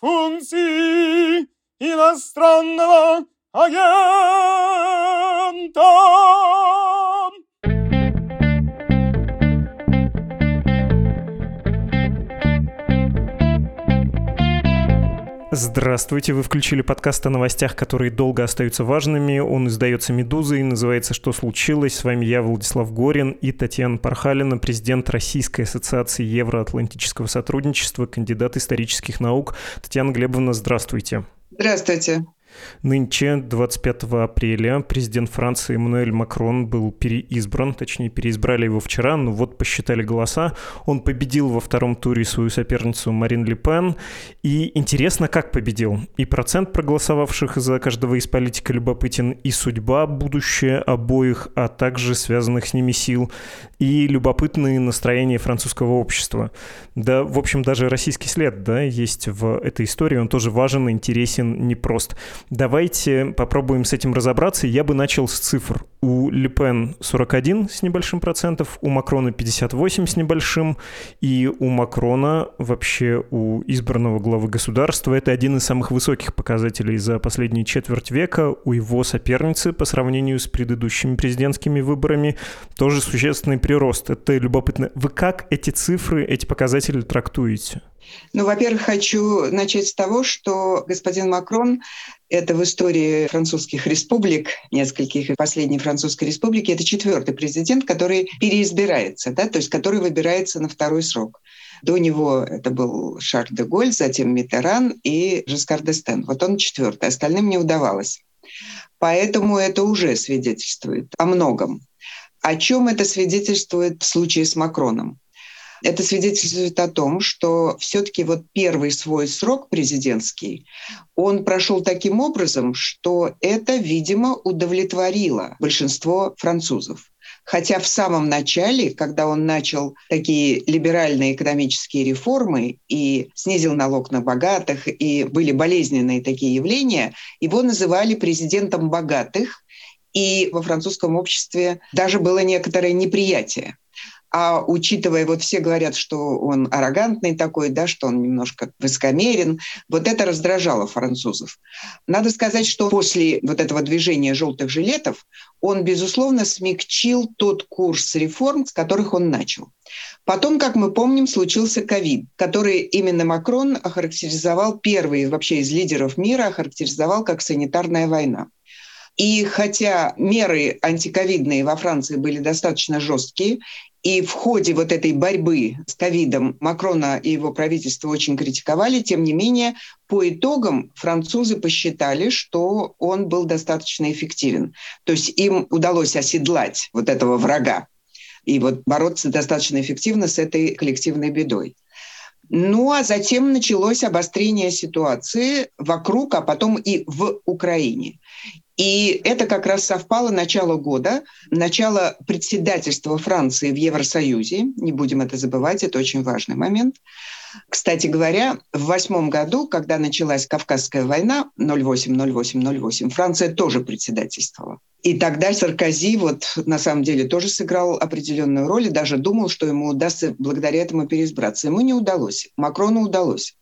функции иностранного агента. Здравствуйте, вы включили подкаст о новостях, которые долго остаются важными. Он издается «Медузой», называется «Что случилось?». С вами я, Владислав Горин и Татьяна Пархалина, президент Российской ассоциации Евроатлантического сотрудничества, кандидат исторических наук. Татьяна Глебовна, здравствуйте. Здравствуйте. Нынче, 25 апреля, президент Франции Эммануэль Макрон был переизбран, точнее, переизбрали его вчера, но вот посчитали голоса. Он победил во втором туре свою соперницу Марин Ле Пен. И интересно, как победил. И процент проголосовавших за каждого из политика любопытен, и судьба будущее обоих, а также связанных с ними сил, и любопытные настроения французского общества. Да, в общем, даже российский след, да, есть в этой истории, он тоже важен, интересен, непрост. Давайте попробуем с этим разобраться. Я бы начал с цифр. У Лепен 41 с небольшим процентов, у Макрона 58 с небольшим, и у Макрона, вообще у избранного главы государства, это один из самых высоких показателей за последние четверть века. У его соперницы по сравнению с предыдущими президентскими выборами тоже существенный прирост. Это любопытно. Вы как эти цифры, эти показатели трактуете? Ну, во-первых, хочу начать с того, что господин Макрон – это в истории французских республик, нескольких последней французской республики, это четвертый президент, который переизбирается, да, то есть который выбирается на второй срок. До него это был Шарль де Голь, затем Митеран и Жескар Дестен. Вот он четвертый, остальным не удавалось. Поэтому это уже свидетельствует о многом. О чем это свидетельствует в случае с Макроном? Это свидетельствует о том, что все-таки вот первый свой срок президентский, он прошел таким образом, что это, видимо, удовлетворило большинство французов. Хотя в самом начале, когда он начал такие либеральные экономические реформы и снизил налог на богатых, и были болезненные такие явления, его называли президентом богатых, и во французском обществе даже было некоторое неприятие. А учитывая, вот все говорят, что он аррогантный такой, да, что он немножко высокомерен, вот это раздражало французов. Надо сказать, что после вот этого движения желтых жилетов он, безусловно, смягчил тот курс реформ, с которых он начал. Потом, как мы помним, случился ковид, который именно Макрон охарактеризовал первый вообще из лидеров мира, охарактеризовал как санитарная война. И хотя меры антиковидные во Франции были достаточно жесткие, и в ходе вот этой борьбы с ковидом Макрона и его правительство очень критиковали. Тем не менее, по итогам французы посчитали, что он был достаточно эффективен. То есть им удалось оседлать вот этого врага и вот бороться достаточно эффективно с этой коллективной бедой. Ну а затем началось обострение ситуации вокруг, а потом и в Украине. И это как раз совпало начало года, начало председательства Франции в Евросоюзе. Не будем это забывать, это очень важный момент. Кстати говоря, в восьмом году, когда началась Кавказская война 08-08-08, Франция тоже председательствовала. И тогда Саркози вот на самом деле тоже сыграл определенную роль и даже думал, что ему удастся благодаря этому переизбраться. Ему не удалось. Макрону удалось.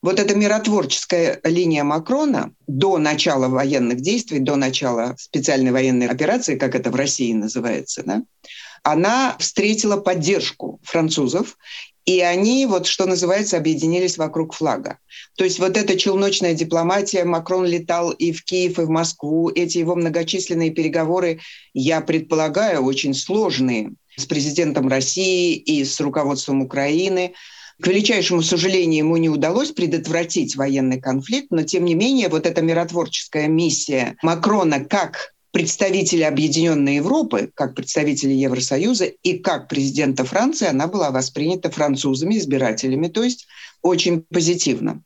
Вот эта миротворческая линия Макрона до начала военных действий, до начала специальной военной операции, как это в России называется, да, она встретила поддержку французов, и они, вот что называется, объединились вокруг флага. То есть вот эта челночная дипломатия, Макрон летал и в Киев, и в Москву, эти его многочисленные переговоры, я предполагаю, очень сложные с президентом России и с руководством Украины – к величайшему сожалению, ему не удалось предотвратить военный конфликт, но тем не менее вот эта миротворческая миссия Макрона как представителя Объединенной Европы, как представителя Евросоюза и как президента Франции, она была воспринята французами, избирателями, то есть очень позитивно.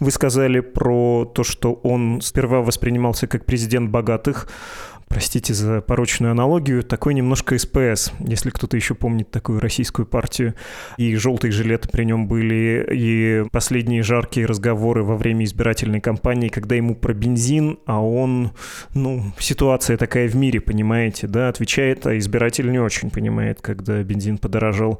Вы сказали про то, что он сперва воспринимался как президент богатых, простите за порочную аналогию, такой немножко СПС, если кто-то еще помнит такую российскую партию. И желтые жилеты при нем были, и последние жаркие разговоры во время избирательной кампании, когда ему про бензин, а он, ну, ситуация такая в мире, понимаете, да, отвечает, а избиратель не очень понимает, когда бензин подорожал.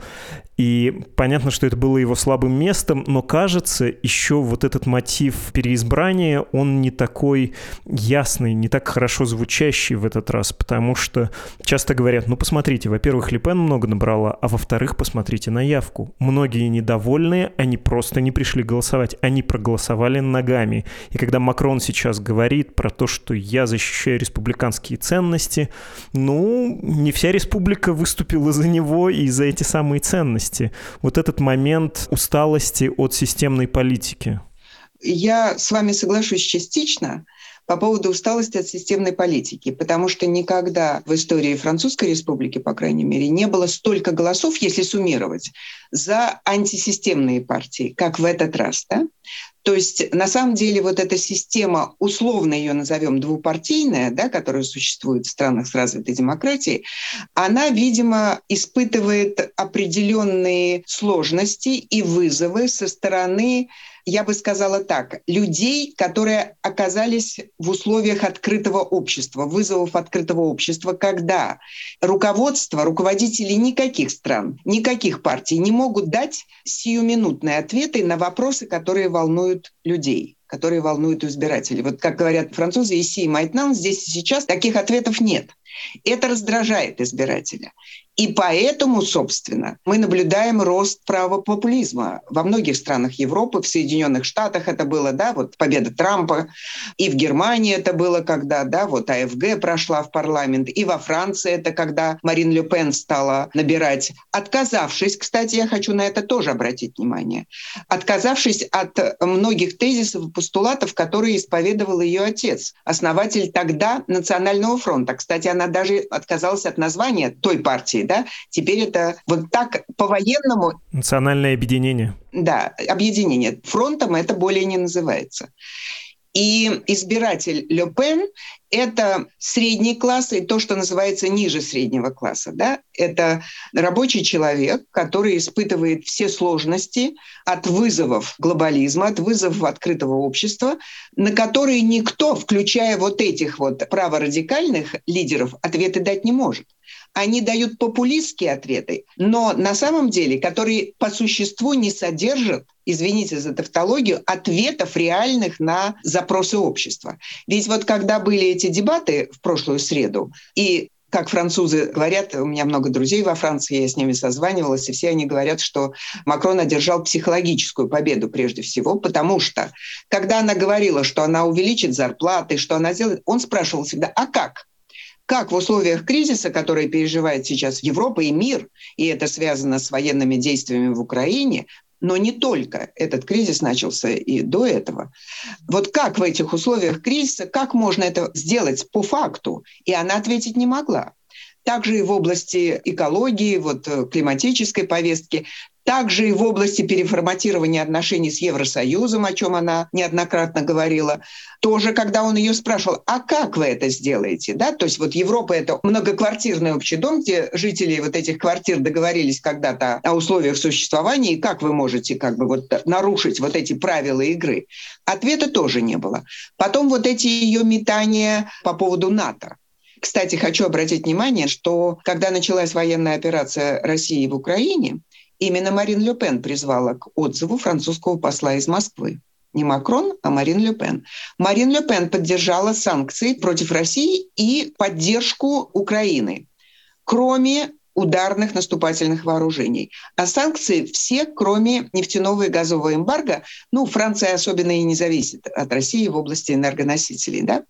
И понятно, что это было его слабым местом, но кажется, еще вот этот мотив переизбрания, он не такой ясный, не так хорошо звучащий в этот раз, потому что часто говорят, ну посмотрите, во-первых, Лепен много набрала, а во-вторых, посмотрите на явку. Многие недовольные, они просто не пришли голосовать, они проголосовали ногами. И когда Макрон сейчас говорит про то, что я защищаю республиканские ценности, ну, не вся республика выступила за него и за эти самые ценности вот этот момент усталости от системной политики? Я с вами соглашусь частично по поводу усталости от системной политики, потому что никогда в истории Французской Республики, по крайней мере, не было столько голосов, если суммировать, за антисистемные партии, как в этот раз. Да? То есть на самом деле вот эта система, условно ее назовем двупартийная, да, которая существует в странах с развитой демократией, она, видимо, испытывает определенные сложности и вызовы со стороны я бы сказала так, людей, которые оказались в условиях открытого общества, вызовов открытого общества, когда руководство, руководители никаких стран, никаких партий не могут дать сиюминутные ответы на вопросы, которые волнуют людей которые волнуют избирателей. Вот как говорят французы, иси майтнан, здесь и сейчас таких ответов нет. Это раздражает избирателя. И поэтому, собственно, мы наблюдаем рост правопопулизма во многих странах Европы, в Соединенных Штатах это было, да, вот победа Трампа, и в Германии это было, когда, да, вот АФГ прошла в парламент, и во Франции это когда Марин Ле Пен стала набирать, отказавшись, кстати, я хочу на это тоже обратить внимание, отказавшись от многих тезисов и постулатов, которые исповедовал ее отец, основатель тогда Национального фронта. Кстати, она даже отказалась от названия той партии, да, теперь это вот так по-военному... Национальное объединение. Да, объединение. Фронтом это более не называется. И избиратель Ле Пен – это средний класс и то, что называется ниже среднего класса. Да? Это рабочий человек, который испытывает все сложности от вызовов глобализма, от вызовов открытого общества, на которые никто, включая вот этих вот праворадикальных лидеров, ответы дать не может они дают популистские ответы, но на самом деле, которые по существу не содержат извините за тавтологию, ответов реальных на запросы общества. Ведь вот когда были эти дебаты в прошлую среду, и как французы говорят, у меня много друзей во Франции, я с ними созванивалась, и все они говорят, что Макрон одержал психологическую победу прежде всего, потому что, когда она говорила, что она увеличит зарплаты, что она сделает, он спрашивал всегда, а как? Как в условиях кризиса, который переживает сейчас Европа и мир, и это связано с военными действиями в Украине, но не только. Этот кризис начался и до этого. Вот как в этих условиях кризиса, как можно это сделать по факту? И она ответить не могла. Также и в области экологии, вот, э, климатической повестки. Также и в области переформатирования отношений с Евросоюзом, о чем она неоднократно говорила. Тоже, когда он ее спрашивал, а как вы это сделаете? Да? То есть вот Европа — это многоквартирный общий дом, где жители вот этих квартир договорились когда-то о условиях существования, и как вы можете как бы вот нарушить вот эти правила игры? Ответа тоже не было. Потом вот эти ее метания по поводу НАТО. Кстати, хочу обратить внимание, что когда началась военная операция России в Украине, Именно Марин Ле Пен призвала к отзыву французского посла из Москвы. Не Макрон, а Марин Ле Пен. Марин Ле Пен поддержала санкции против России и поддержку Украины. Кроме ударных наступательных вооружений. А санкции все, кроме нефтяного и газового эмбарго, ну, Франция особенно и не зависит от России в области энергоносителей, да.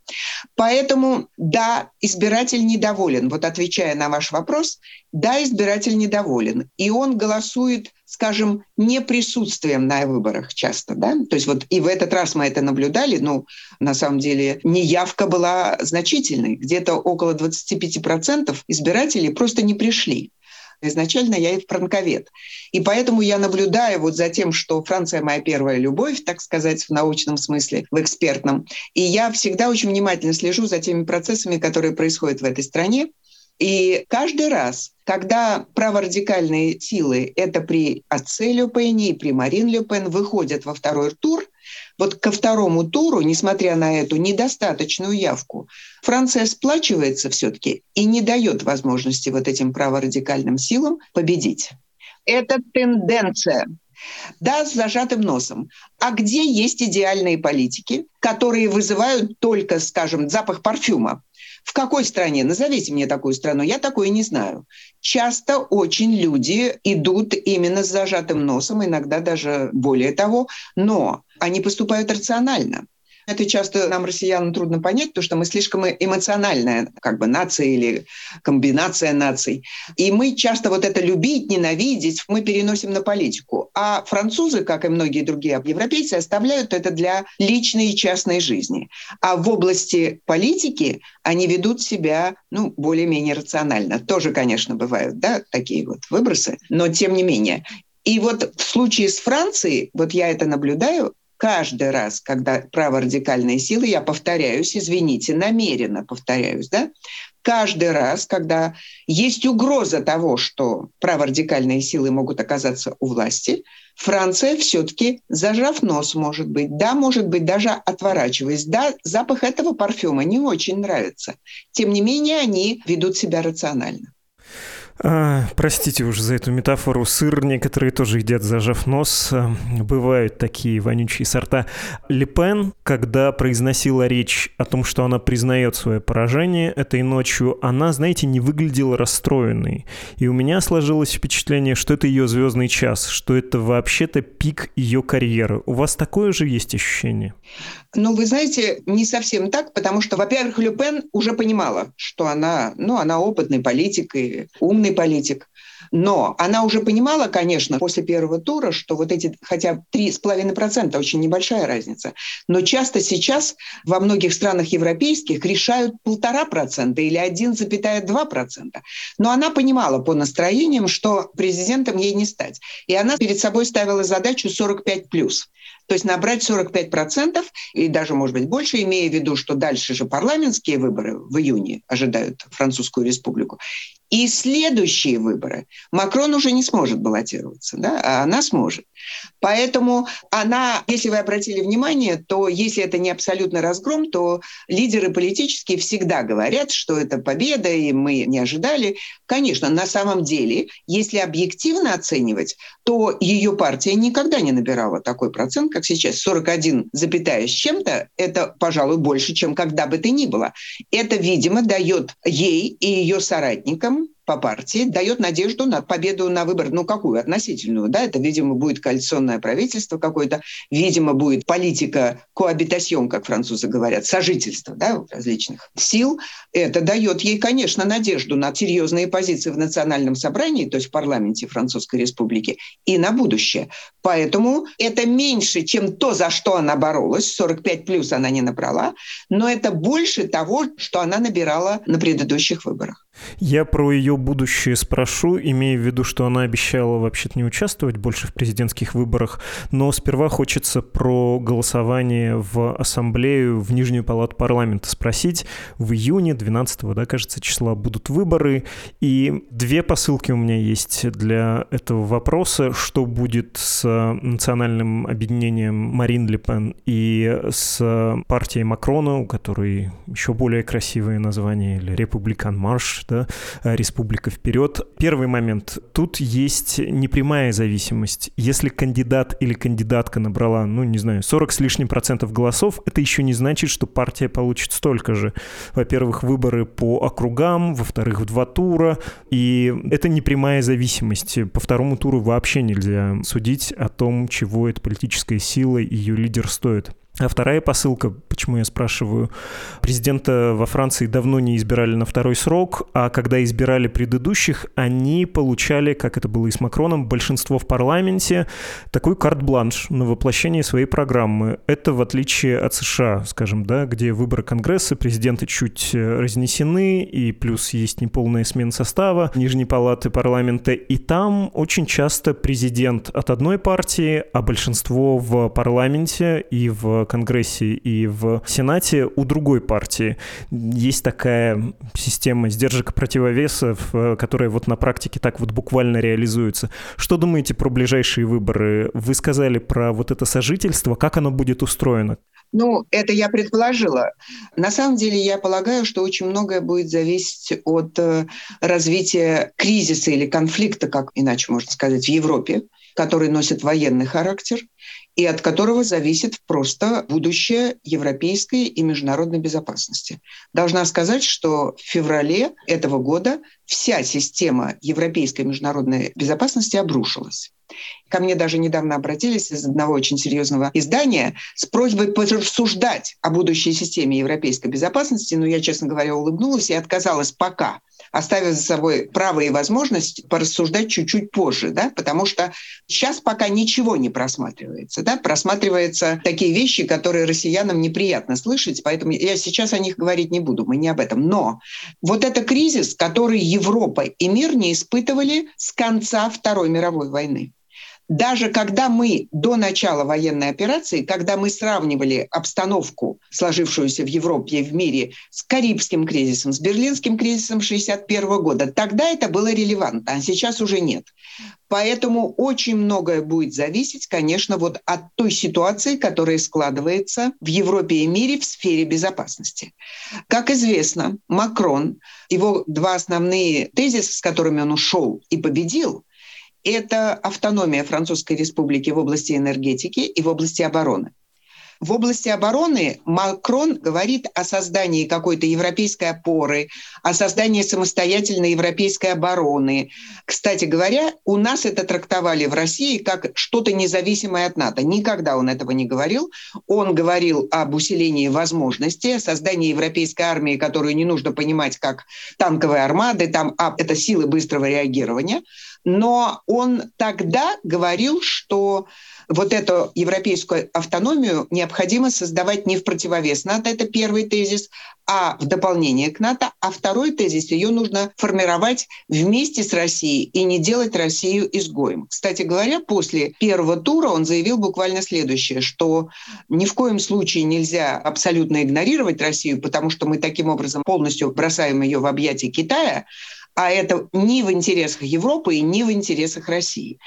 Поэтому, да, избиратель недоволен. Вот отвечая на ваш вопрос, да, избиратель недоволен. И он голосует скажем, не присутствием на выборах часто. Да? То есть вот и в этот раз мы это наблюдали, ну, на самом деле, неявка была значительной. Где-то около 25% избирателей просто не пришли. Изначально я и франковед. И поэтому я наблюдаю вот за тем, что Франция моя первая любовь, так сказать, в научном смысле, в экспертном. И я всегда очень внимательно слежу за теми процессами, которые происходят в этой стране. И каждый раз, когда праворадикальные силы, это при отце Люпене и при Марин Люпен, выходят во второй тур, вот ко второму туру, несмотря на эту недостаточную явку, Франция сплачивается все-таки и не дает возможности вот этим праворадикальным силам победить. Это тенденция. Да, с зажатым носом. А где есть идеальные политики, которые вызывают только, скажем, запах парфюма? В какой стране? Назовите мне такую страну. Я такое не знаю. Часто очень люди идут именно с зажатым носом, иногда даже более того, но они поступают рационально. Это часто нам, россиянам, трудно понять, потому что мы слишком эмоциональная как бы нация или комбинация наций. И мы часто вот это любить, ненавидеть, мы переносим на политику. А французы, как и многие другие европейцы, оставляют это для личной и частной жизни. А в области политики они ведут себя ну, более-менее рационально. Тоже, конечно, бывают да, такие вот выбросы, но тем не менее. И вот в случае с Францией, вот я это наблюдаю, каждый раз, когда праворадикальные силы, я повторяюсь, извините, намеренно повторяюсь, да, каждый раз, когда есть угроза того, что праворадикальные силы могут оказаться у власти, Франция все-таки, зажав нос, может быть, да, может быть, даже отворачиваясь, да, запах этого парфюма не очень нравится. Тем не менее, они ведут себя рационально. А, простите уж за эту метафору. Сыр некоторые тоже едят, зажав нос. А, бывают такие вонючие сорта. Лепен, когда произносила речь о том, что она признает свое поражение этой ночью, она, знаете, не выглядела расстроенной. И у меня сложилось впечатление, что это ее звездный час, что это вообще-то пик ее карьеры. У вас такое же есть ощущение? Ну, вы знаете, не совсем так, потому что, во-первых, Люпен уже понимала, что она, ну, она опытный политик и умный политик. Но она уже понимала, конечно, после первого тура, что вот эти хотя бы 3,5% очень небольшая разница. Но часто сейчас во многих странах европейских решают полтора процента или 1,2%. Но она понимала по настроениям, что президентом ей не стать. И она перед собой ставила задачу 45 плюс. То есть набрать 45% и даже, может быть, больше, имея в виду, что дальше же парламентские выборы в июне ожидают Французскую республику. И следующие выборы Макрон уже не сможет баллотироваться, да, а она сможет. Поэтому она, если вы обратили внимание, то если это не абсолютный разгром, то лидеры политические всегда говорят, что это победа, и мы не ожидали. Конечно, на самом деле, если объективно оценивать, то ее партия никогда не набирала такой процент, как сейчас. 41, запятая с чем-то, это, пожалуй, больше, чем когда бы то ни было. Это, видимо, дает ей и ее соратникам по партии дает надежду на победу на выбор, ну какую, относительную, да, это, видимо, будет коалиционное правительство какое-то, видимо, будет политика коабитасьон, как французы говорят, сожительство, да, различных сил. Это дает ей, конечно, надежду на серьезные позиции в национальном собрании, то есть в парламенте Французской Республики, и на будущее. Поэтому это меньше, чем то, за что она боролась, 45 плюс она не набрала, но это больше того, что она набирала на предыдущих выборах. Я про ее будущее спрошу, имея в виду, что она обещала вообще-то не участвовать больше в президентских выборах, но сперва хочется про голосование в Ассамблею, в Нижнюю палату парламента спросить. В июне 12 да, кажется, числа будут выборы, и две посылки у меня есть для этого вопроса. Что будет с национальным объединением Марин Ле Пен и с партией Макрона, у которой еще более красивое название, или Републикан Марш, да, Республика вперед. Первый момент. Тут есть непрямая зависимость. Если кандидат или кандидатка набрала, ну, не знаю, 40 с лишним процентов голосов, это еще не значит, что партия получит столько же. Во-первых, выборы по округам, во-вторых, в два тура, и это непрямая зависимость. По второму туру вообще нельзя судить о том, чего эта политическая сила и ее лидер стоит. А вторая посылка, почему я спрашиваю, президента во Франции давно не избирали на второй срок, а когда избирали предыдущих, они получали, как это было и с Макроном, большинство в парламенте, такой карт-бланш на воплощение своей программы. Это в отличие от США, скажем, да, где выборы Конгресса, президенты чуть э, разнесены, и плюс есть неполная смена состава Нижней палаты парламента, и там очень часто президент от одной партии, а большинство в парламенте и в Конгрессе и в Сенате у другой партии. Есть такая система сдержек и противовесов, э, которая вот на практике так вот буквально реализуется. Что думаете про ближайшие выборы? Вы сказали про вот это сожительство. Как оно будет устроено? Ну, это я предположила. На самом деле, я полагаю, что очень многое будет зависеть от э, развития кризиса или конфликта, как иначе можно сказать, в Европе, который носит военный характер и от которого зависит просто будущее европейской и международной безопасности. Должна сказать, что в феврале этого года вся система европейской международной безопасности обрушилась. Ко мне даже недавно обратились из одного очень серьезного издания с просьбой порассуждать о будущей системе европейской безопасности, но я, честно говоря, улыбнулась и отказалась пока оставив за собой право и возможность порассуждать чуть-чуть позже, да, потому что сейчас пока ничего не просматривается, да, просматриваются такие вещи, которые россиянам неприятно слышать, поэтому я сейчас о них говорить не буду, мы не об этом. Но вот это кризис, который Европа и мир не испытывали с конца Второй мировой войны. Даже когда мы до начала военной операции, когда мы сравнивали обстановку, сложившуюся в Европе и в мире, с Карибским кризисом, с Берлинским кризисом 1961 года, тогда это было релевантно, а сейчас уже нет. Поэтому очень многое будет зависеть, конечно, вот от той ситуации, которая складывается в Европе и мире в сфере безопасности. Как известно, Макрон, его два основные тезиса, с которыми он ушел и победил – это автономия Французской Республики в области энергетики и в области обороны. В области обороны Макрон говорит о создании какой-то европейской опоры, о создании самостоятельной европейской обороны. Кстати говоря, у нас это трактовали в России как что-то независимое от НАТО. Никогда он этого не говорил. Он говорил об усилении возможностей, создании европейской армии, которую не нужно понимать как танковые армады, там, а это силы быстрого реагирования. Но он тогда говорил, что вот эту европейскую автономию необходимо создавать не в противовес НАТО, это первый тезис, а в дополнение к НАТО. А второй тезис, ее нужно формировать вместе с Россией и не делать Россию изгоем. Кстати говоря, после первого тура он заявил буквально следующее, что ни в коем случае нельзя абсолютно игнорировать Россию, потому что мы таким образом полностью бросаем ее в объятия Китая, а это не в интересах Европы и не в интересах России.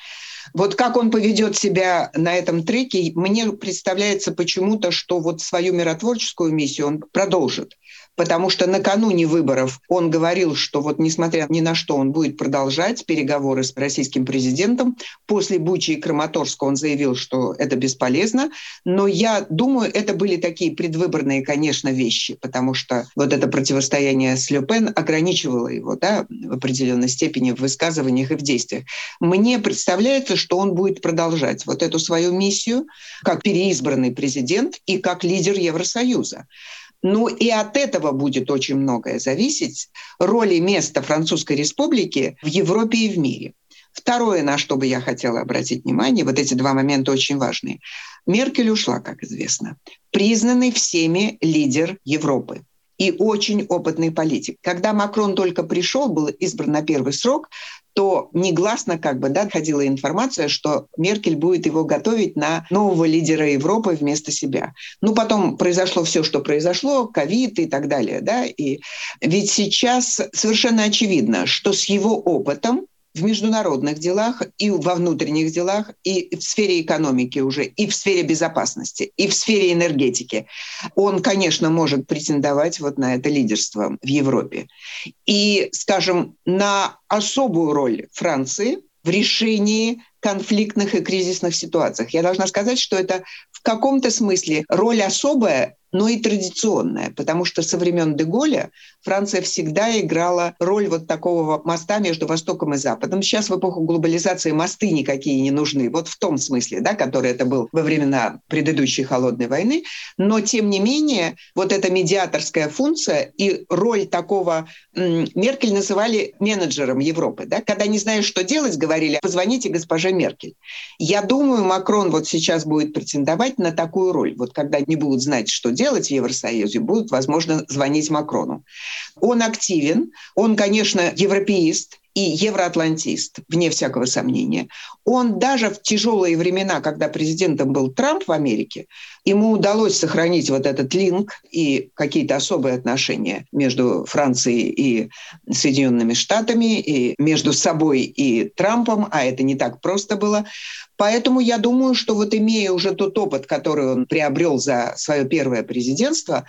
Вот как он поведет себя на этом треке, мне представляется почему-то, что вот свою миротворческую миссию он продолжит потому что накануне выборов он говорил, что вот несмотря ни на что он будет продолжать переговоры с российским президентом. После Бучи и Краматорска он заявил, что это бесполезно. Но я думаю, это были такие предвыборные, конечно, вещи, потому что вот это противостояние с Люпен ограничивало его да, в определенной степени в высказываниях и в действиях. Мне представляется, что он будет продолжать вот эту свою миссию как переизбранный президент и как лидер Евросоюза. Ну и от этого будет очень многое зависеть. Роли места Французской Республики в Европе и в мире. Второе, на что бы я хотела обратить внимание, вот эти два момента очень важные. Меркель ушла, как известно. Признанный всеми лидер Европы и очень опытный политик. Когда Макрон только пришел, был избран на первый срок, то негласно как бы да, ходила информация, что Меркель будет его готовить на нового лидера Европы вместо себя. Ну, потом произошло все, что произошло, ковид и так далее. Да? И ведь сейчас совершенно очевидно, что с его опытом в международных делах и во внутренних делах, и в сфере экономики уже, и в сфере безопасности, и в сфере энергетики. Он, конечно, может претендовать вот на это лидерство в Европе. И, скажем, на особую роль Франции в решении конфликтных и кризисных ситуациях. Я должна сказать, что это в каком-то смысле роль особая, но и традиционная, потому что со времен Деголя Франция всегда играла роль вот такого моста между Востоком и Западом. Сейчас в эпоху глобализации мосты никакие не нужны, вот в том смысле, да, который это был во времена предыдущей холодной войны, но тем не менее вот эта медиаторская функция и роль такого Меркель называли менеджером Европы, да, когда не знаешь, что делать, говорили, позвоните госпоже Меркель. Я думаю, Макрон вот сейчас будет претендовать на такую роль, вот когда не будут знать, что делать в Евросоюзе, будут, возможно, звонить Макрону. Он активен, он, конечно, европеист, и евроатлантист, вне всякого сомнения. Он даже в тяжелые времена, когда президентом был Трамп в Америке, ему удалось сохранить вот этот линк и какие-то особые отношения между Францией и Соединенными Штатами, и между собой и Трампом, а это не так просто было. Поэтому я думаю, что вот имея уже тот опыт, который он приобрел за свое первое президентство,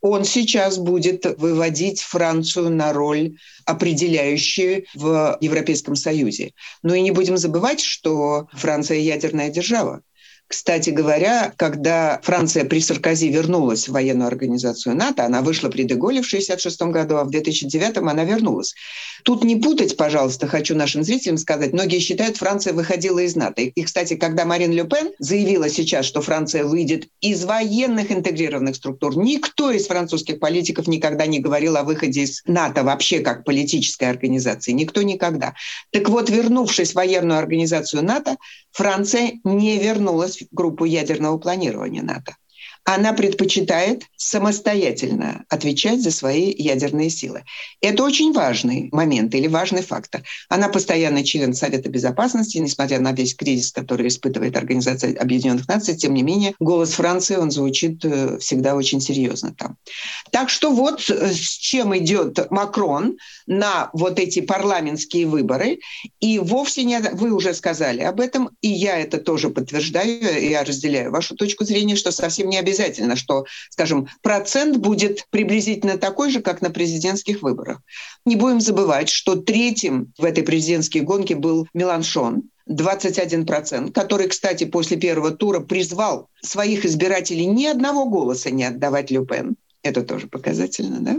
он сейчас будет выводить Францию на роль определяющую в Европейском Союзе. Но и не будем забывать, что Франция ядерная держава. Кстати говоря, когда Франция при Саркози вернулась в военную организацию НАТО, она вышла при Деголе в 1966 году, а в 2009 она вернулась. Тут не путать, пожалуйста, хочу нашим зрителям сказать. Многие считают, Франция выходила из НАТО. И, кстати, когда Марин Ле Пен заявила сейчас, что Франция выйдет из военных интегрированных структур, никто из французских политиков никогда не говорил о выходе из НАТО вообще как политической организации. Никто никогда. Так вот, вернувшись в военную организацию НАТО, Франция не вернулась группу ядерного планирования НАТО она предпочитает самостоятельно отвечать за свои ядерные силы. Это очень важный момент или важный фактор. Она постоянный член Совета Безопасности, несмотря на весь кризис, который испытывает Организация Объединенных Наций, тем не менее, голос Франции, он звучит э, всегда очень серьезно там. Так что вот э, с чем идет Макрон на вот эти парламентские выборы. И вовсе не... Вы уже сказали об этом, и я это тоже подтверждаю, я разделяю вашу точку зрения, что совсем не обязательно обязательно, что, скажем, процент будет приблизительно такой же, как на президентских выборах. Не будем забывать, что третьим в этой президентской гонке был Меланшон, 21%, который, кстати, после первого тура призвал своих избирателей ни одного голоса не отдавать Люпен. Это тоже показательно, да?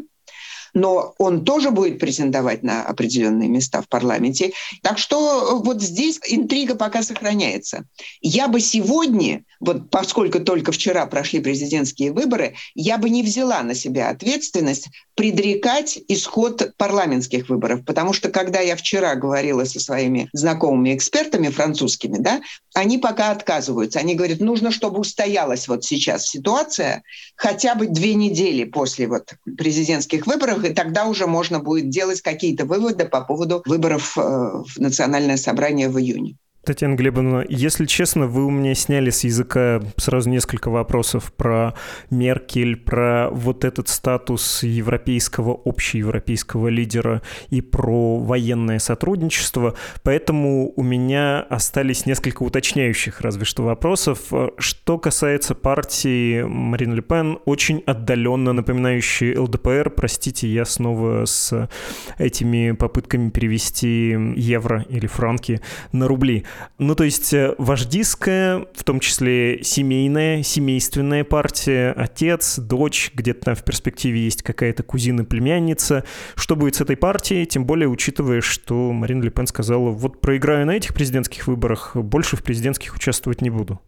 Но он тоже будет претендовать на определенные места в парламенте. Так что вот здесь интрига пока сохраняется. Я бы сегодня, вот поскольку только вчера прошли президентские выборы, я бы не взяла на себя ответственность предрекать исход парламентских выборов, потому что когда я вчера говорила со своими знакомыми экспертами французскими, да, они пока отказываются. Они говорят, нужно, чтобы устоялась вот сейчас ситуация хотя бы две недели после вот президентских выборов, и тогда уже можно будет делать какие-то выводы по поводу выборов э, в Национальное собрание в июне. Татьяна Глебовна, если честно, вы у меня сняли с языка сразу несколько вопросов про Меркель, про вот этот статус европейского, общеевропейского лидера и про военное сотрудничество, поэтому у меня остались несколько уточняющих разве что вопросов. Что касается партии Марин Ле Пен, очень отдаленно напоминающей ЛДПР, простите, я снова с этими попытками перевести евро или франки на рубли. Ну, то есть э, вождистская, в том числе семейная, семейственная партия, отец, дочь, где-то там в перспективе есть какая-то кузина-племянница. Что будет с этой партией, тем более учитывая, что Марина Ле Пен сказала, вот проиграю на этих президентских выборах, больше в президентских участвовать не буду.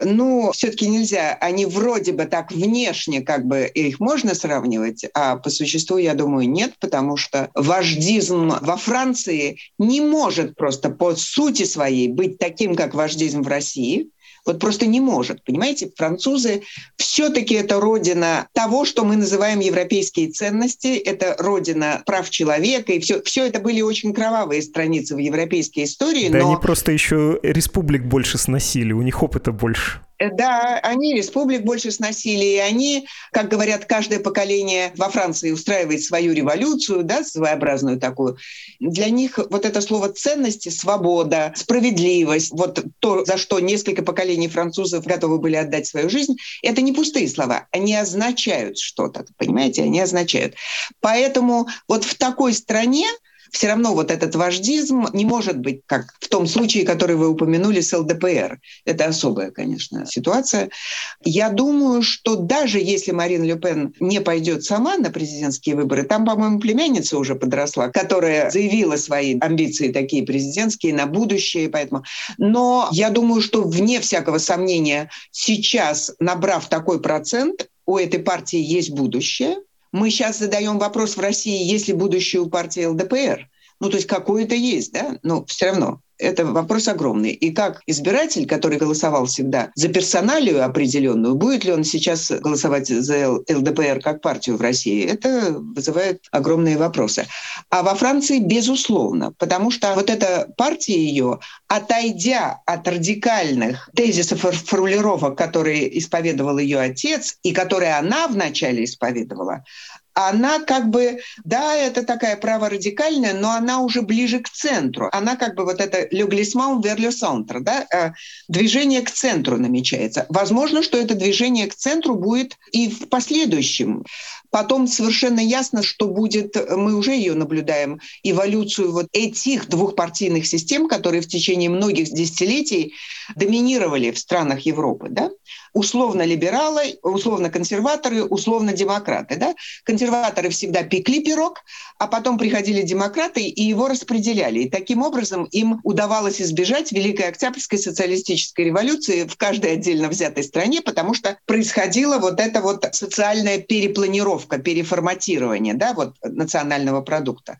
Ну, все-таки нельзя. Они вроде бы так внешне, как бы их можно сравнивать, а по существу, я думаю, нет, потому что вождизм во Франции не может просто по сути своей быть таким, как вождизм в России. Вот просто не может. Понимаете, французы все-таки это родина того, что мы называем европейские ценности, это родина прав человека, и все, все это были очень кровавые страницы в европейской истории. Да, но... они просто еще республик больше сносили, у них опыта больше. Э, да, они республик больше сносили, и они, как говорят, каждое поколение во Франции устраивает свою революцию, да, своеобразную такую. Для них вот это слово ценности, свобода, справедливость, вот то, за что несколько поколений французов готовы были отдать свою жизнь, это не пустые слова, они означают что-то, понимаете, они означают. Поэтому вот в такой стране все равно вот этот вождизм не может быть, как в том случае, который вы упомянули с ЛДПР. Это особая, конечно, ситуация. Я думаю, что даже если Марин Ле Пен не пойдет сама на президентские выборы, там, по-моему, племянница уже подросла, которая заявила свои амбиции такие президентские на будущее, поэтому... Но я думаю, что вне всякого сомнения сейчас, набрав такой процент, у этой партии есть будущее. Мы сейчас задаем вопрос в России, есть ли будущее у партии ЛДПР. Ну, то есть какое-то есть, да, но все равно это вопрос огромный. И как избиратель, который голосовал всегда за персоналию определенную, будет ли он сейчас голосовать за ЛДПР как партию в России, это вызывает огромные вопросы. А во Франции, безусловно, потому что вот эта партия ее, отойдя от радикальных тезисов и формулировок, которые исповедовал ее отец, и которые она вначале исповедовала, она как бы, да, это такая праворадикальная, но она уже ближе к центру. Она как бы вот это «le glissement vers le centre», да, э, движение к центру намечается. Возможно, что это движение к центру будет и в последующем. Потом совершенно ясно, что будет, мы уже ее наблюдаем, эволюцию вот этих двухпартийных систем, которые в течение многих десятилетий доминировали в странах Европы. Да? Условно-либералы, условно-консерваторы, условно-демократы. Да? Консерваторы всегда пекли пирог, а потом приходили демократы и его распределяли. И таким образом им удавалось избежать Великой Октябрьской социалистической революции в каждой отдельно взятой стране, потому что происходила вот эта вот социальная перепланировка, переформатирование да, вот, национального продукта.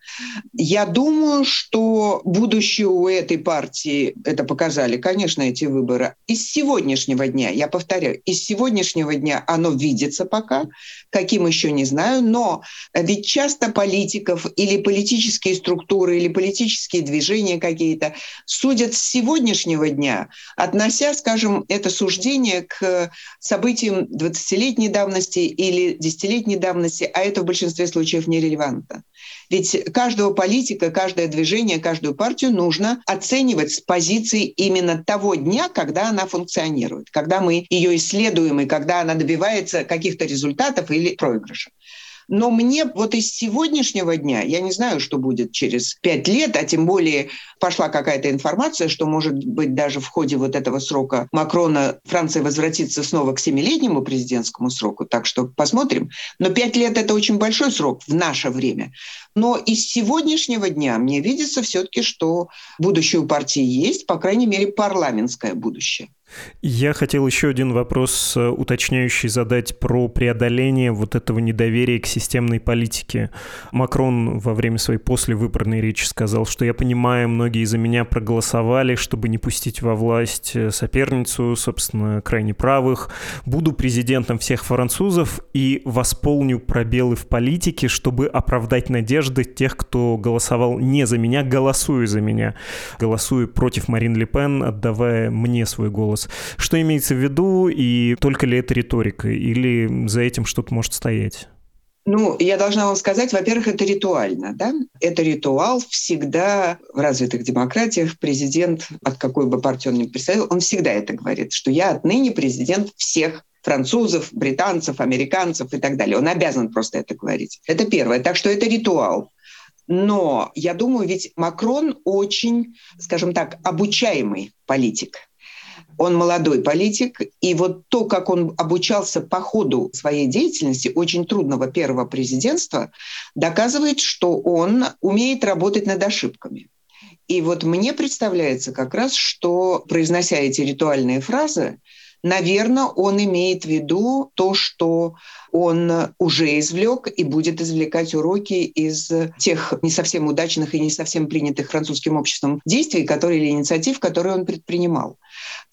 Я думаю, что будущее у этой партии, это показали, конечно, эти выборы, из сегодняшнего дня, я повторяю, повторяю, из сегодняшнего дня оно видится пока, каким еще не знаю, но ведь часто политиков или политические структуры, или политические движения какие-то судят с сегодняшнего дня, относя, скажем, это суждение к событиям 20-летней давности или 10-летней давности, а это в большинстве случаев нерелевантно. Ведь каждого политика, каждое движение, каждую партию нужно оценивать с позиции именно того дня, когда она функционирует, когда мы ее исследуем и когда она добивается каких-то результатов или проигрыша. Но мне вот из сегодняшнего дня, я не знаю, что будет через пять лет, а тем более пошла какая-то информация, что, может быть, даже в ходе вот этого срока Макрона Франция возвратится снова к семилетнему президентскому сроку. Так что посмотрим. Но пять лет – это очень большой срок в наше время. Но из сегодняшнего дня мне видится все-таки, что будущее у партии есть, по крайней мере, парламентское будущее. Я хотел еще один вопрос э, уточняющий задать про преодоление вот этого недоверия к системной политике. Макрон во время своей послевыборной речи сказал, что я понимаю, многие за меня проголосовали, чтобы не пустить во власть э, соперницу, собственно, крайне правых. Буду президентом всех французов и восполню пробелы в политике, чтобы оправдать надежды тех, кто голосовал не за меня, голосуя за меня. Голосуя против Марин Ле Пен, отдавая мне свой голос. Что имеется в виду и только ли это риторика или за этим что-то может стоять? Ну, я должна вам сказать, во-первых, это ритуально, да? Это ритуал всегда в развитых демократиях. Президент, от какой бы партии он ни представил, он всегда это говорит, что я отныне президент всех французов, британцев, американцев и так далее. Он обязан просто это говорить. Это первое. Так что это ритуал. Но я думаю, ведь Макрон очень, скажем так, обучаемый политик. Он молодой политик, и вот то, как он обучался по ходу своей деятельности, очень трудного первого президентства, доказывает, что он умеет работать над ошибками. И вот мне представляется как раз, что, произнося эти ритуальные фразы, наверное, он имеет в виду то, что он уже извлек и будет извлекать уроки из тех не совсем удачных и не совсем принятых французским обществом действий, которые или инициатив, которые он предпринимал.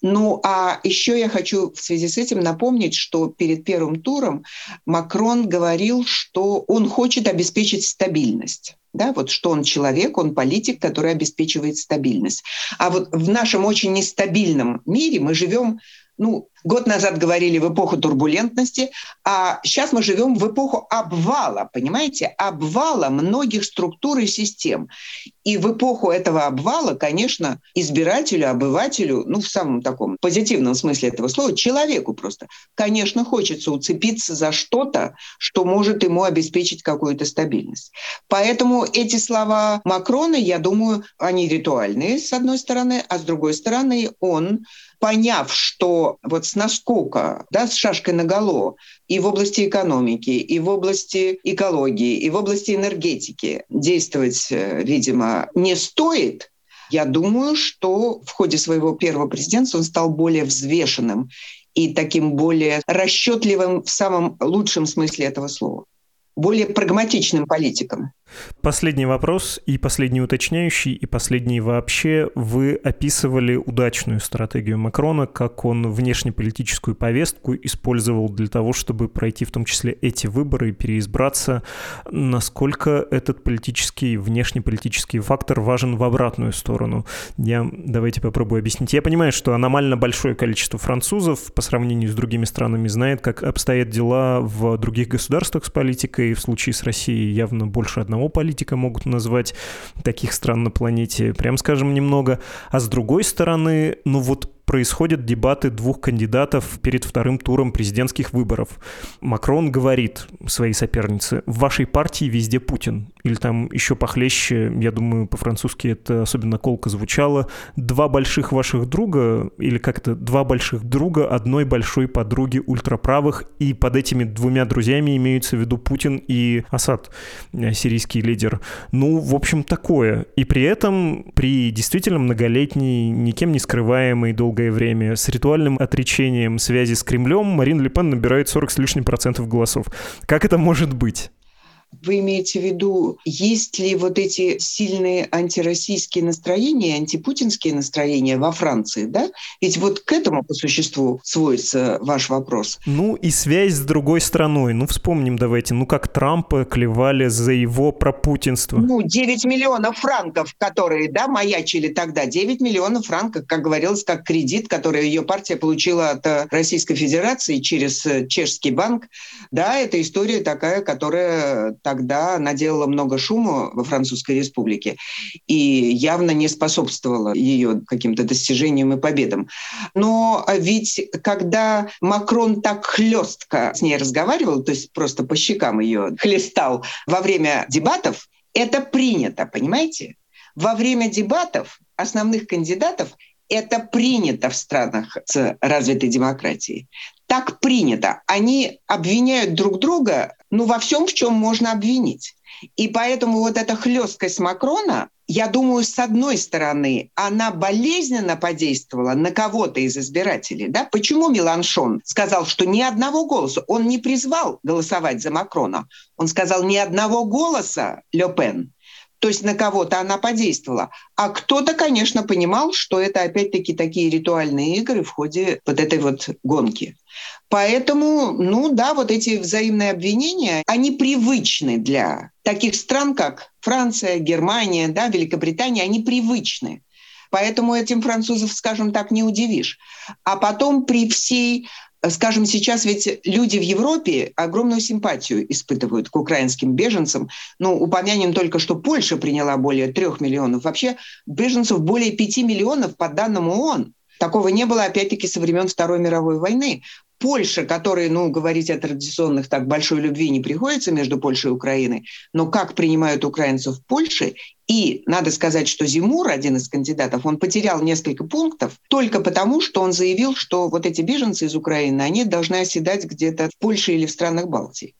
Ну, а еще я хочу в связи с этим напомнить, что перед первым туром Макрон говорил, что он хочет обеспечить стабильность. Да, вот что он человек, он политик, который обеспечивает стабильность. А вот в нашем очень нестабильном мире мы живем ну, Год назад говорили в эпоху турбулентности, а сейчас мы живем в эпоху обвала, понимаете? Обвала многих структур и систем. И в эпоху этого обвала, конечно, избирателю, обывателю, ну, в самом таком позитивном смысле этого слова, человеку просто, конечно, хочется уцепиться за что-то, что может ему обеспечить какую-то стабильность. Поэтому эти слова Макрона, я думаю, они ритуальные, с одной стороны, а с другой стороны, он поняв, что вот с наскока, да, с шашкой на голову и в области экономики, и в области экологии, и в области энергетики действовать, э, видимо, не стоит, я думаю, что в ходе своего первого президентства он стал более взвешенным и таким более расчетливым в самом лучшем смысле этого слова более прагматичным политиком. Последний вопрос и последний уточняющий, и последний вообще. Вы описывали удачную стратегию Макрона, как он внешнеполитическую повестку использовал для того, чтобы пройти в том числе эти выборы и переизбраться. Насколько этот политический, внешнеполитический фактор важен в обратную сторону? Я давайте попробую объяснить. Я понимаю, что аномально большое количество французов по сравнению с другими странами знает, как обстоят дела в других государствах с политикой. В случае с Россией явно больше одного одного политика могут назвать, таких стран на планете, прям скажем, немного. А с другой стороны, ну вот происходят дебаты двух кандидатов перед вторым туром президентских выборов. Макрон говорит своей сопернице, в вашей партии везде Путин. Или там еще похлеще, я думаю, по-французски это особенно колко звучало, два больших ваших друга, или как-то два больших друга одной большой подруги ультраправых, и под этими двумя друзьями имеются в виду Путин и Асад, э, сирийский лидер. Ну, в общем, такое. И при этом, при действительно многолетней, никем не скрываемой долгой долгое время с ритуальным отречением связи с Кремлем Марин Ле набирает 40 с лишним процентов голосов. Как это может быть? Вы имеете в виду, есть ли вот эти сильные антироссийские настроения, антипутинские настроения во Франции, да? Ведь вот к этому по существу сводится ваш вопрос. Ну и связь с другой страной. Ну вспомним давайте, ну как Трампа клевали за его пропутинство. Ну 9 миллионов франков, которые, да, маячили тогда. 9 миллионов франков, как говорилось, как кредит, который ее партия получила от э, Российской Федерации через э, чешский банк. Да, это история такая, которая тогда наделала много шума во Французской республике и явно не способствовала ее каким-то достижениям и победам. Но ведь когда Макрон так хлестко с ней разговаривал, то есть просто по щекам ее хлестал во время дебатов, это принято, понимаете? Во время дебатов основных кандидатов это принято в странах с развитой демократией так принято. Они обвиняют друг друга ну, во всем, в чем можно обвинить. И поэтому вот эта хлесткость Макрона, я думаю, с одной стороны, она болезненно подействовала на кого-то из избирателей. Да? Почему Меланшон сказал, что ни одного голоса, он не призвал голосовать за Макрона, он сказал ни одного голоса Ле Пен. То есть на кого-то она подействовала. А кто-то, конечно, понимал, что это опять-таки такие ритуальные игры в ходе вот этой вот гонки. Поэтому, ну да, вот эти взаимные обвинения, они привычны для таких стран, как Франция, Германия, да, Великобритания, они привычны. Поэтому этим французов, скажем так, не удивишь. А потом при всей Скажем, сейчас ведь люди в Европе огромную симпатию испытывают к украинским беженцам. Ну, упомянем только, что Польша приняла более трех миллионов. Вообще беженцев более пяти миллионов по данным ООН. Такого не было, опять-таки, со времен Второй мировой войны. Польша, которой, ну, говорить о традиционных так большой любви не приходится между Польшей и Украиной, но как принимают украинцев в Польше, и надо сказать, что Зимур, один из кандидатов, он потерял несколько пунктов только потому, что он заявил, что вот эти беженцы из Украины, они должны оседать где-то в Польше или в странах Балтии.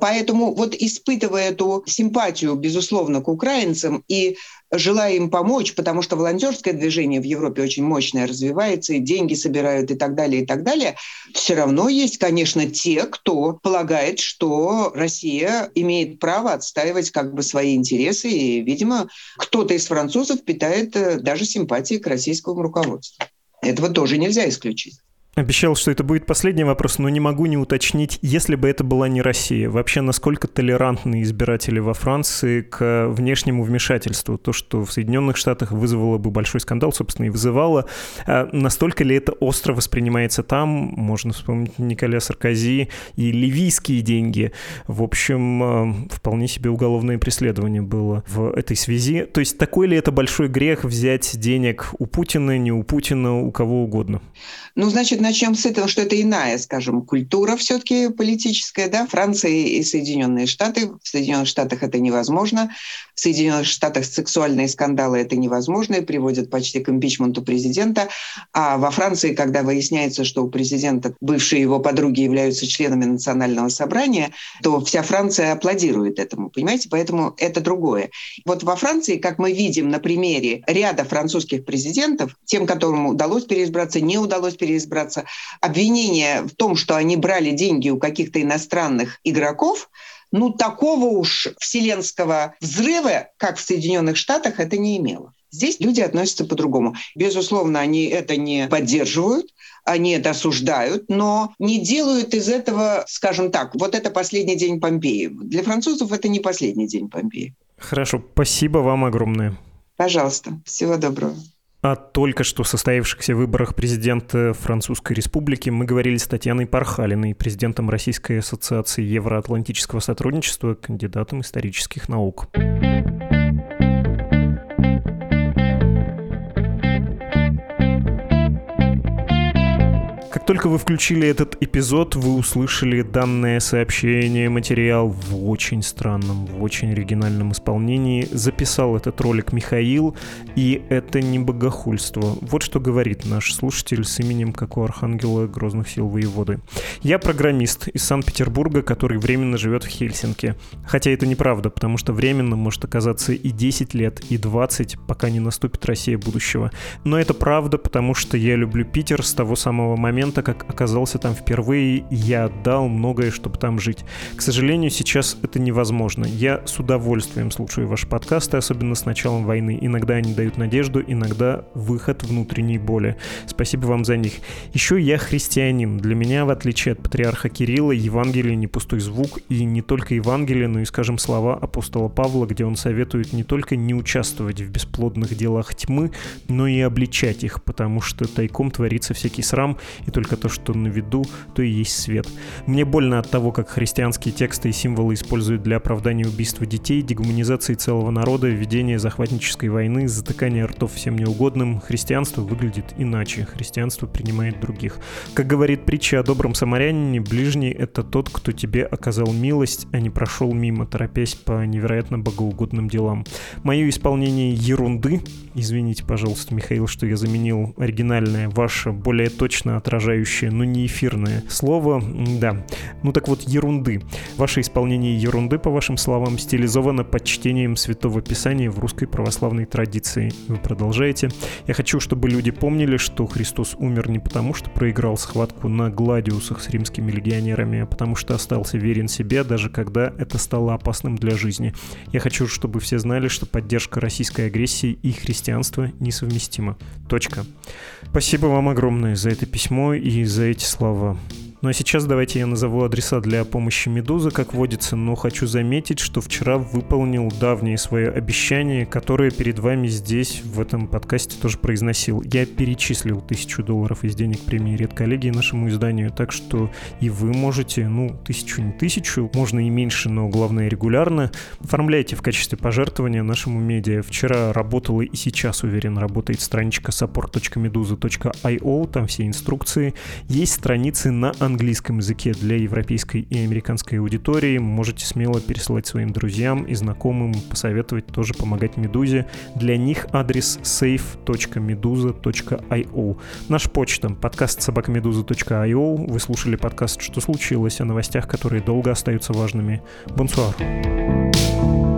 Поэтому вот испытывая эту симпатию, безусловно, к украинцам и желая им помочь, потому что волонтерское движение в Европе очень мощное развивается, и деньги собирают и так далее, и так далее, все равно есть, конечно, те, кто полагает, что Россия имеет право отстаивать как бы свои интересы, и, видимо, кто-то из французов питает э, даже симпатии к российскому руководству. Этого тоже нельзя исключить. Обещал, что это будет последний вопрос, но не могу не уточнить, если бы это была не Россия, вообще насколько толерантны избиратели во Франции к внешнему вмешательству? То, что в Соединенных Штатах вызвало бы большой скандал, собственно, и вызывало. А настолько ли это остро воспринимается там? Можно вспомнить Николя Саркози и ливийские деньги. В общем, э, вполне себе уголовное преследование было в этой связи. То есть такой ли это большой грех взять денег у Путина, не у Путина, у кого угодно? Ну, значит, начнем с этого, что это иная, скажем, культура все-таки политическая, да, Франция и Соединенные Штаты. В Соединенных Штатах это невозможно. В Соединенных Штатах сексуальные скандалы это невозможно и приводят почти к импичменту президента. А во Франции, когда выясняется, что у президента бывшие его подруги являются членами национального собрания, то вся Франция аплодирует этому, понимаете? Поэтому это другое. Вот во Франции, как мы видим на примере ряда французских президентов, тем, которым удалось переизбраться, не удалось переизбраться, обвинение в том, что они брали деньги у каких-то иностранных игроков, ну, такого уж вселенского взрыва, как в Соединенных Штатах, это не имело. Здесь люди относятся по-другому. Безусловно, они это не поддерживают, они это осуждают, но не делают из этого, скажем так, вот это последний день Помпеи. Для французов это не последний день Помпеи. Хорошо, спасибо вам огромное. Пожалуйста, всего доброго. О только что состоявшихся выборах президента Французской Республики мы говорили с Татьяной Пархалиной, президентом Российской ассоциации евроатлантического сотрудничества, кандидатом исторических наук. Только вы включили этот эпизод, вы услышали данное сообщение, материал в очень странном, в очень оригинальном исполнении. Записал этот ролик Михаил, и это не богохульство. Вот что говорит наш слушатель с именем, как у Архангела Грозных сил воеводы. Я программист из Санкт-Петербурга, который временно живет в Хельсинки. Хотя это неправда, потому что временно может оказаться и 10 лет, и 20, пока не наступит Россия будущего. Но это правда, потому что я люблю Питер с того самого момента, как оказался там впервые, я отдал многое, чтобы там жить. К сожалению, сейчас это невозможно. Я с удовольствием слушаю ваши подкасты, особенно с началом войны. Иногда они дают надежду, иногда выход внутренней боли. Спасибо вам за них. Еще я христианин. Для меня, в отличие от патриарха Кирилла, Евангелие не пустой звук, и не только Евангелие, но и, скажем, слова апостола Павла, где он советует не только не участвовать в бесплодных делах тьмы, но и обличать их, потому что тайком творится всякий срам, и только то, что на виду, то и есть свет. Мне больно от того, как христианские тексты и символы используют для оправдания убийства детей, дегуманизации целого народа, ведения захватнической войны, затыкания ртов всем неугодным. Христианство выглядит иначе. Христианство принимает других. Как говорит притча о добром самарянине, ближний — это тот, кто тебе оказал милость, а не прошел мимо, торопясь по невероятно богоугодным делам. Мое исполнение ерунды, извините, пожалуйста, Михаил, что я заменил оригинальное, ваше более точно отражает раздражающее, но не эфирное слово. Да. Ну так вот, ерунды. Ваше исполнение ерунды, по вашим словам, стилизовано под чтением Святого Писания в русской православной традиции. Вы продолжаете. Я хочу, чтобы люди помнили, что Христос умер не потому, что проиграл схватку на гладиусах с римскими легионерами, а потому что остался верен себе, даже когда это стало опасным для жизни. Я хочу, чтобы все знали, что поддержка российской агрессии и христианства несовместима. Точка. Спасибо вам огромное за это письмо и за эти слова. Ну а сейчас давайте я назову адреса для помощи Медузы, как водится, но хочу заметить, что вчера выполнил давнее свое обещание, которое перед вами здесь, в этом подкасте, тоже произносил. Я перечислил тысячу долларов из денег премии «Редколлегии» нашему изданию, так что и вы можете, ну, тысячу не тысячу, можно и меньше, но главное регулярно, оформляйте в качестве пожертвования нашему медиа. Вчера работала и сейчас, уверен, работает страничка support.meduza.io, там все инструкции. Есть страницы на английском языке для европейской и американской аудитории. Можете смело пересылать своим друзьям и знакомым, посоветовать тоже помогать Медузе. Для них адрес safe.meduza.io. Наш почта подкаст собакамедуза.io. Вы слушали подкаст «Что случилось?» о новостях, которые долго остаются важными. Бонсуар. thank you